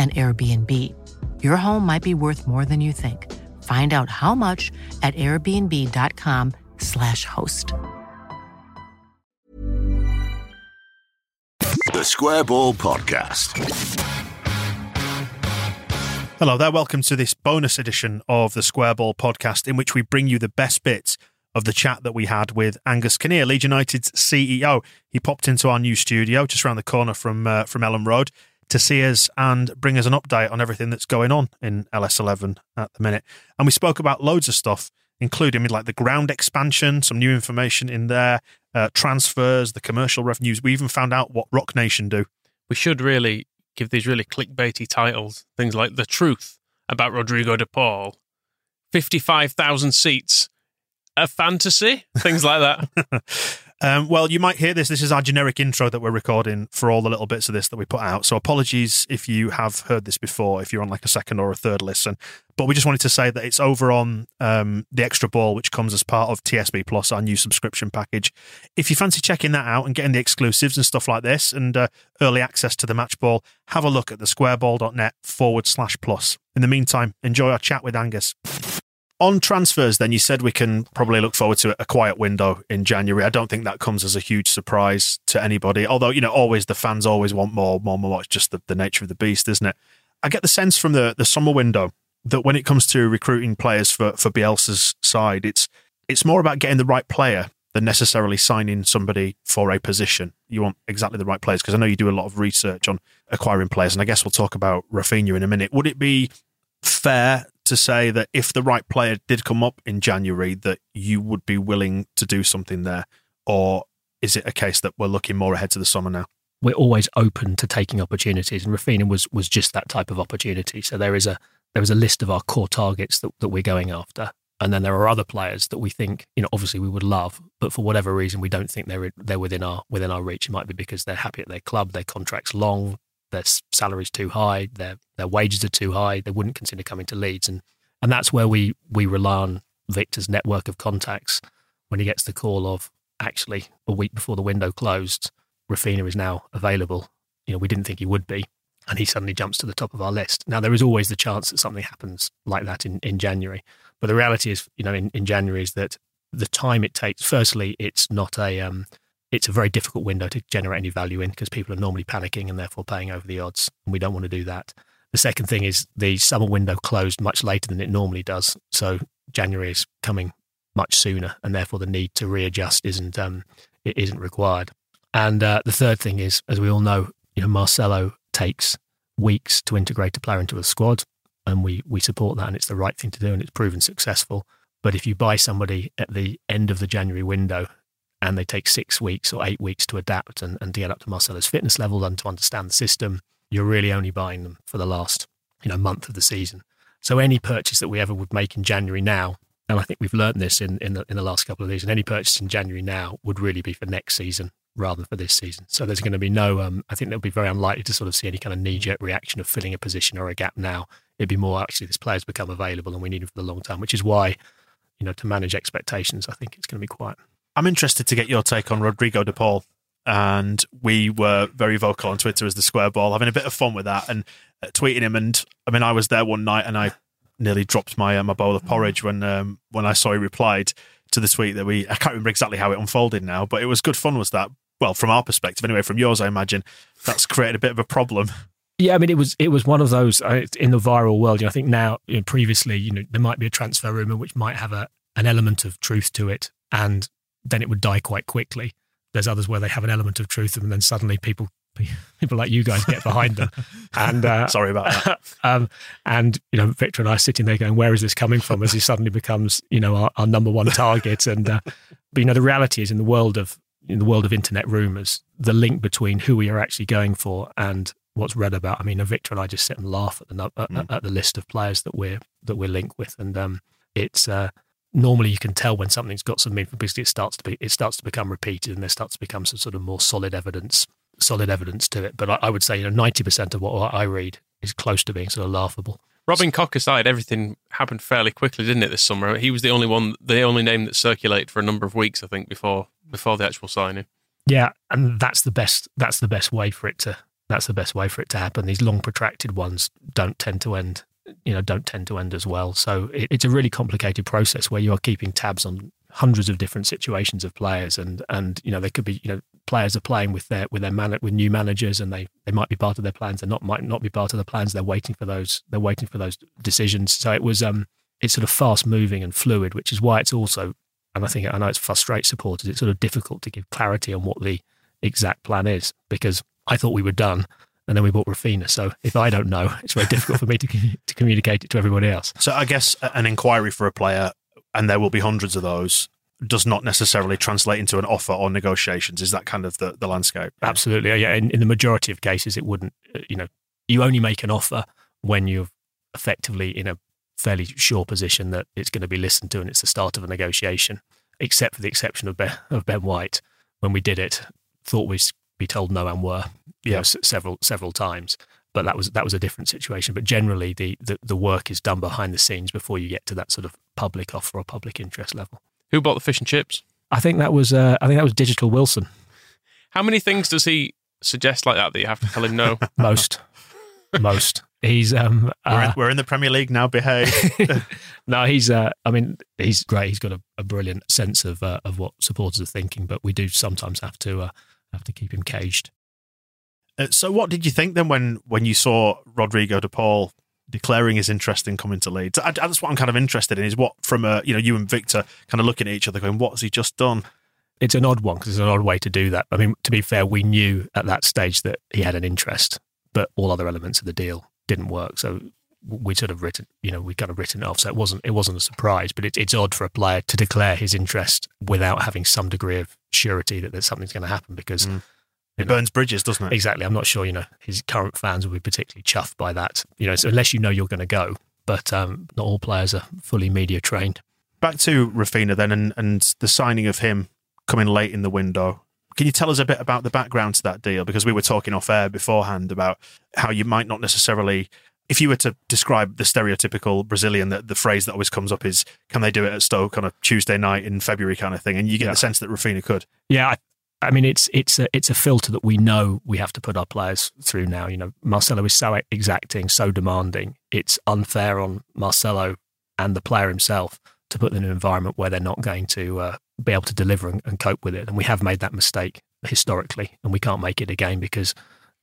an Airbnb. Your home might be worth more than you think. Find out how much at airbnb.com/slash host. The Square Ball Podcast. Hello there. Welcome to this bonus edition of the Square Ball Podcast, in which we bring you the best bits of the chat that we had with Angus Kinnear, Leeds United's CEO. He popped into our new studio just around the corner from uh, from Elland Road to see us and bring us an update on everything that's going on in LS11 at the minute. And we spoke about loads of stuff, including like the ground expansion, some new information in there, uh, transfers, the commercial revenues. We even found out what Roc Nation do. We should really give these really clickbaity titles, things like The Truth about Rodrigo de Paul, 55,000 seats, a fantasy, things like that. Um, well, you might hear this. This is our generic intro that we're recording for all the little bits of this that we put out. So apologies if you have heard this before, if you're on like a second or a third listen. But we just wanted to say that it's over on um, the Extra Ball, which comes as part of TSB Plus, our new subscription package. If you fancy checking that out and getting the exclusives and stuff like this and uh, early access to the match ball, have a look at the squareball.net forward slash plus. In the meantime, enjoy our chat with Angus on transfers, then you said we can probably look forward to a quiet window in January. I don't think that comes as a huge surprise to anybody. Although you know, always the fans always want more, more, more. It's just the, the nature of the beast, isn't it? I get the sense from the the summer window that when it comes to recruiting players for for Bielsa's side, it's it's more about getting the right player than necessarily signing somebody for a position. You want exactly the right players because I know you do a lot of research on acquiring players, and I guess we'll talk about Raphinha in a minute. Would it be fair to say that if the right player did come up in January, that you would be willing to do something there, or is it a case that we're looking more ahead to the summer now? We're always open to taking opportunities, and Raphinha was was just that type of opportunity. So there is a there is a list of our core targets that, that we're going after, and then there are other players that we think you know obviously we would love, but for whatever reason we don't think they're they're within our within our reach. It might be because they're happy at their club, their contract's long, their salary's too high, their their wages are too high, they wouldn't consider coming to Leeds, and and that's where we we rely on Victor's network of contacts when he gets the call of actually a week before the window closed, Raphinha is now available. You know, we didn't think he would be, and he suddenly jumps to the top of our list. Now there is always the chance that something happens like that in, in January, but the reality is, you know, in, in January is that the time it takes. Firstly, it's not a um, it's a very difficult window to generate any value in because people are normally panicking and therefore paying over the odds. And we don't want to do that. The second thing is the summer window closed much later than it normally does. So January is coming much sooner and therefore the need to readjust isn't, um, it isn't required. And uh, the third thing is, as we all know, you know, Marcelo takes weeks to integrate a player into a squad and we, we support that and it's the right thing to do and it's proven successful. But if you buy somebody at the end of the January window and they take six weeks or eight weeks to adapt and, and to get up to Marcelo's fitness level and to understand the system, you're really only buying them for the last you know month of the season. So any purchase that we ever would make in January now, and I think we've learned this in in the, in the last couple of years, and any purchase in January now would really be for next season rather than for this season. So there's going to be no, um, I think there'll be very unlikely to sort of see any kind of knee jerk reaction of filling a position or a gap now. It'd be more actually this player's become available and we need him for the long term, which is why, you know, to manage expectations, I think it's going to be quiet. I'm interested to get your take on Rodrigo de Paul. And we were very vocal on Twitter as the square ball, having a bit of fun with that and uh, tweeting him. And I mean, I was there one night and I nearly dropped my uh, my bowl of porridge when um, when I saw he replied to the tweet that we I can't remember exactly how it unfolded now, but it was good fun. Was that well from our perspective anyway? From yours, I imagine that's created a bit of a problem. Yeah, I mean, it was it was one of those uh, in the viral world. You know, I think now, you know, previously, you know, there might be a transfer rumor which might have a an element of truth to it, and then it would die quite quickly. There's others where they have an element of truth, and then suddenly people people like you guys get behind them. And uh, sorry about that. um, and you know, Victor and I are sitting there going, "Where is this coming from?" As he suddenly becomes, you know, our, our number one target. And uh, but you know, the reality is in the world of in the world of internet rumors, the link between who we are actually going for and what's read about. I mean, Victor and I just sit and laugh at the mm. at, the list of players that we're that we're linked with, and um, it's uh, normally you can tell when something's got some meaning because it starts to be it starts to become repeated and there starts to become some sort of more solid evidence solid evidence to it. But I, I would say you know ninety percent of what I read is close to being sort of laughable. Robin Koch aside, everything happened fairly quickly, didn't it? This summer, he was the only one, the only name that circulated for a number of weeks, I think, before before the actual signing. Yeah, and that's the best. That's the best way for it to. That's the best way for it to happen. These long, protracted ones don't tend to end. You know, don't tend to end as well. So it, it's a really complicated process where you are keeping tabs on hundreds of different situations of players, and and you know they could be you know players are playing with their with their man, with new managers, and they they might be part of their plans. they're not might not be part of the plans. They're waiting for those. They're waiting for those decisions. So it was um it's sort of fast moving and fluid, which is why it's also and I think I know it frustrates supporters. It's sort of difficult to give clarity on what the exact plan is because I thought we were done. And then we bought Raphinha. So if I don't know, it's very difficult for me to, to communicate it to everybody else. So I guess an inquiry for a player, and there will be hundreds of those, does not necessarily translate into an offer or negotiations. Is that kind of the, the landscape? Absolutely. Yeah. In, in the majority of cases, it wouldn't, uh, you know, you only make an offer when you're effectively in a fairly sure position that it's going to be listened to and it's the start of a negotiation, except for the exception of Ben, of ben White. When we did it, thought we'd be told no and were, yeah, know, several several times. But that was that was a different situation. But generally, the, the the work is done behind the scenes before you get to that sort of public offer or public interest level. Who bought the fish and chips? I think that was uh, I think that was Digital Wilson. How many things does he suggest like that that you have to tell him no? Most, most. He's um we're, in, uh, we're in the Premier League now. Behave. no, he's uh I mean he's great. He's got a, a brilliant sense of uh, of what supporters are thinking, but we do sometimes have to uh, have to keep him caged. Uh, so, what did you think then when when you saw Rodrigo De Paul declaring his interest in coming to Leeds? I, that's what I'm kind of interested in. Is what from uh, you know you and Victor kind of looking at each other, going, "What has he just done?" It's an odd one because it's an odd way to do that. I mean, to be fair, we knew at that stage that he had an interest, but all other elements of the deal didn't work. So we sort of written, you know, we kind of written it off. So it wasn't it wasn't a surprise, but it, it's odd for a player to declare his interest without having some degree of surety that there's something's going to happen because. Mm. It know, burns bridges, doesn't it? Exactly. I'm not sure, you know, his current fans will be particularly chuffed by that. You know, so unless you know you're going to go, but um, not all players are fully media trained. Back to Raphinha then, and, and the signing of him coming late in the window. Can you tell us a bit about the background to that deal? Because we were talking off air beforehand about how you might not necessarily if you were to describe the stereotypical Brazilian, the, the phrase that always comes up is, "Can they do it at Stoke on a Tuesday night in February?" kind of thing, and you get yeah. the sense that Raphinha could. Yeah, I, I, mean, it's it's a it's a filter that we know we have to put our players through now. You know, Marcelo is so exacting, so demanding. It's unfair on Marcelo and the player himself to put them in an environment where they're not going to uh, be able to deliver and, and cope with it. And we have made that mistake historically, and we can't make it again because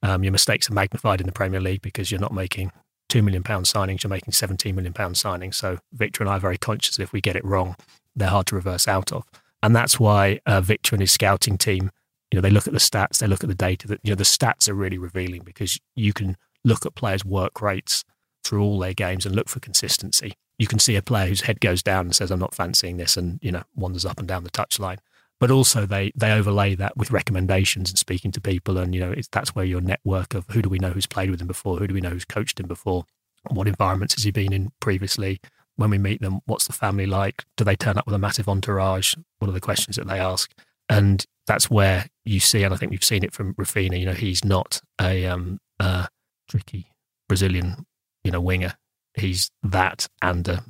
um, your mistakes are magnified in the Premier League because you're not making two million pound signings, you're making 17 million pound signings. So Victor and I are very conscious that if we get it wrong, they're hard to reverse out of. And that's why uh, Victor and his scouting team, you know, they look at the stats, they look at the data. That you know, the stats are really revealing because you can look at players' work rates through all their games and look for consistency. You can see a player whose head goes down and says, "I'm not fancying this," and you know, wanders up and down the touchline but also they they overlay that with recommendations and speaking to people and you know that's where your network of who do we know who's played with him before who do we know who's coached him before what environments has he been in previously when we meet them what's the family like do they turn up with a massive entourage what are the questions that they ask and that's where you see and I think we've seen it from Raphinha you know he's not a um uh, tricky Brazilian you know winger he's that and a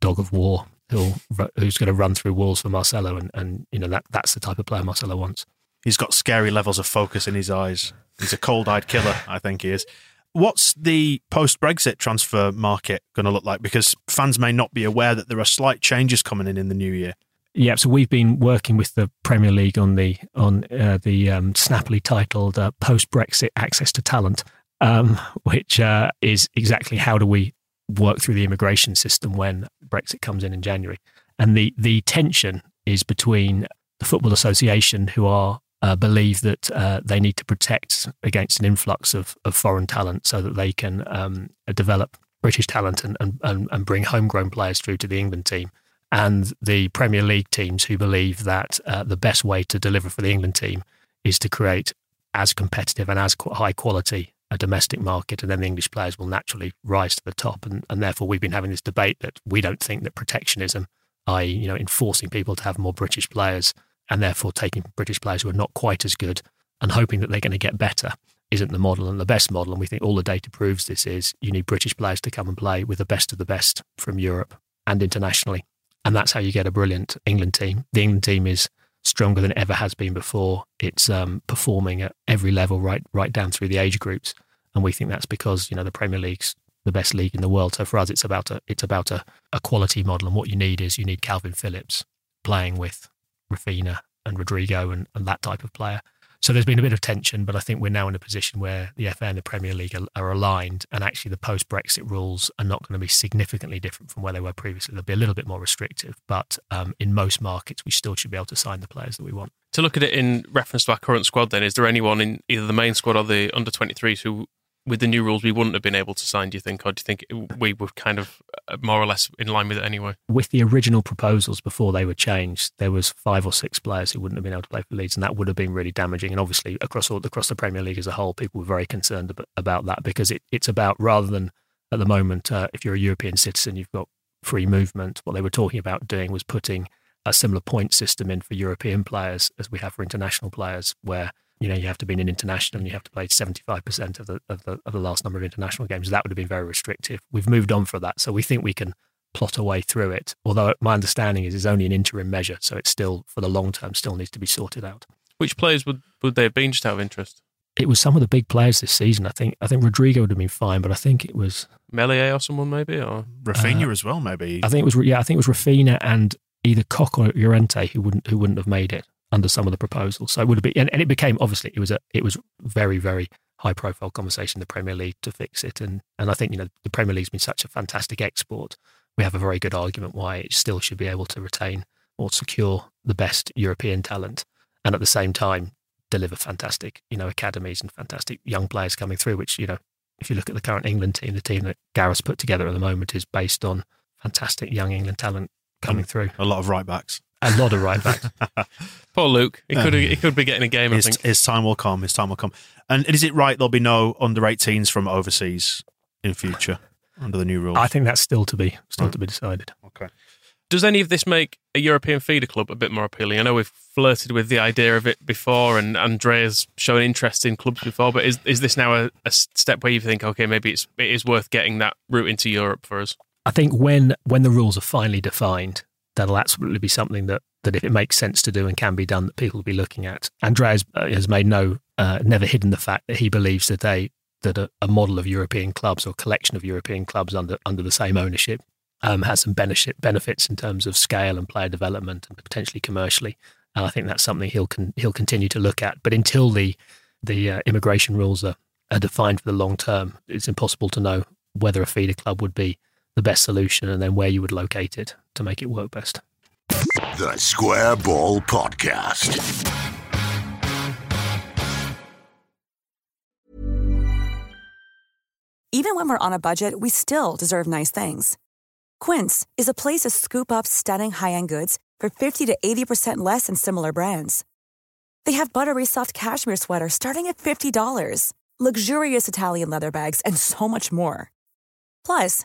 dog of war who'll, who's going to run through walls for Marcelo, and, and you know that that's the type of player Marcelo wants. He's got scary levels of focus in his eyes. He's a cold-eyed killer, I think he is. What's the post-Brexit transfer market going to look like? Because fans may not be aware that there are slight changes coming in in the new year. Yeah, so we've been working with the Premier League on the on uh, the um, snappily titled uh, post Brexit access to talent, um, which uh, is exactly how do we work through the immigration system when Brexit comes in in January. And the, the tension is between the Football Association, who are uh, believe that uh, they need to protect against an influx of, of foreign talent so that they can um, develop British talent and, and, and bring homegrown players through to the England team. And the Premier League teams who believe that uh, the best way to deliver for the England team is to create as competitive and as high quality a domestic market, and then the English players will naturally rise to the top. And, and therefore, we've been having this debate that we don't think that protectionism, i.e., you know, enforcing people to have more British players, and therefore taking British players who are not quite as good and hoping that they're going to get better isn't the model and the best model. And we think all the data proves this is you need British players to come and play with the best of the best from Europe and internationally. And that's how you get a brilliant England team. The England team is stronger than it ever has been before. It's um, performing at every level, right, right down through the age groups. And we think that's because, you know, the Premier League's the best league in the world. So for us, it's about a, it's about a, a quality model. And what you need is you need Kalvin Phillips playing with Raphinha and Rodrigo and, and that type of player. So there's been a bit of tension, but I think we're now in a position where the FA and the Premier League are, are aligned, and actually the post Brexit rules are not going to be significantly different from where they were previously. They'll be a little bit more restrictive, but um, in most markets, we still should be able to sign the players that we want. To look at it in reference to our current squad, then, is there anyone in either the main squad or the under 23s who with the new rules, we wouldn't have been able to sign, do you think? Or do you think we were kind of uh, more or less in line with it anyway? With the original proposals before they were changed, there was five or six players who wouldn't have been able to play for Leeds, and that would have been really damaging. And obviously, across all, across the Premier League as a whole, people were very concerned about that because it, it's about rather than at the moment, uh, if you're a European citizen, you've got free movement. What they were talking about doing was putting a similar point system in for European players as we have for international players, where you know, you have to be an international and you have to play 75% of the, of the, of the last number of international games. That would have been very restrictive. We've moved on for that. So we think we can plot a way through it. Although my understanding is it's only an interim measure. So it's still, for the long term, still needs to be sorted out. Which players would, would they have been just out of interest? It was some of the big players this season. I think I think Rodrigo would have been fine, but I think it was Meslier or someone maybe, or Raphinha uh, as well, maybe. I think it was yeah, I think it was Raphinha and either Koch or Llorente who wouldn't who wouldn't have made it under some of the proposals. So it would have been, and, and it became obviously it was a it was very very high profile conversation in the Premier League to fix it, and and I think you know the Premier League's been such a fantastic export. We have a very good argument why it still should be able to retain or secure the best European talent, and at the same time deliver fantastic you know academies and fantastic young players coming through. Which you know if you look at the current England team, the team that Gareth's put together at the moment is based on fantastic young England talent coming through. A lot of right backs. A lot of right backs. Poor Luke. He could he could be getting a game. His, I think his time will come. His time will come. And is it right there'll be no under 18s from overseas in future under the new rules? I think that's still to be still hmm. to be decided. Okay. Does any of this make a European feeder club a bit more appealing? I know we've flirted with the idea of it before, and Andrea's shown interest in clubs before. But is is this now a, a step where you think, okay, maybe it's it is worth getting that route into Europe for us? I think when when the rules are finally defined, that'll absolutely be something that, that if it makes sense to do and can be done, that people will be looking at. Andrea uh, has made no, uh, never hidden the fact that he believes that they that a, a, model of European clubs or collection of European clubs under under the same ownership um, has some benefit benefits in terms of scale and player development and potentially commercially. And I think that's something he'll con- he'll continue to look at. But until the the uh, immigration rules are, are defined for the long term, it's impossible to know whether a feeder club would be the best solution and then where you would locate it to make it work best. The Square Ball Podcast. Even when we're on a budget, we still deserve nice things. Quince is a place to scoop up stunning high end goods for 50 to 80% less than similar brands. They have buttery soft cashmere sweaters starting at $50, luxurious Italian leather bags, and so much more. Plus,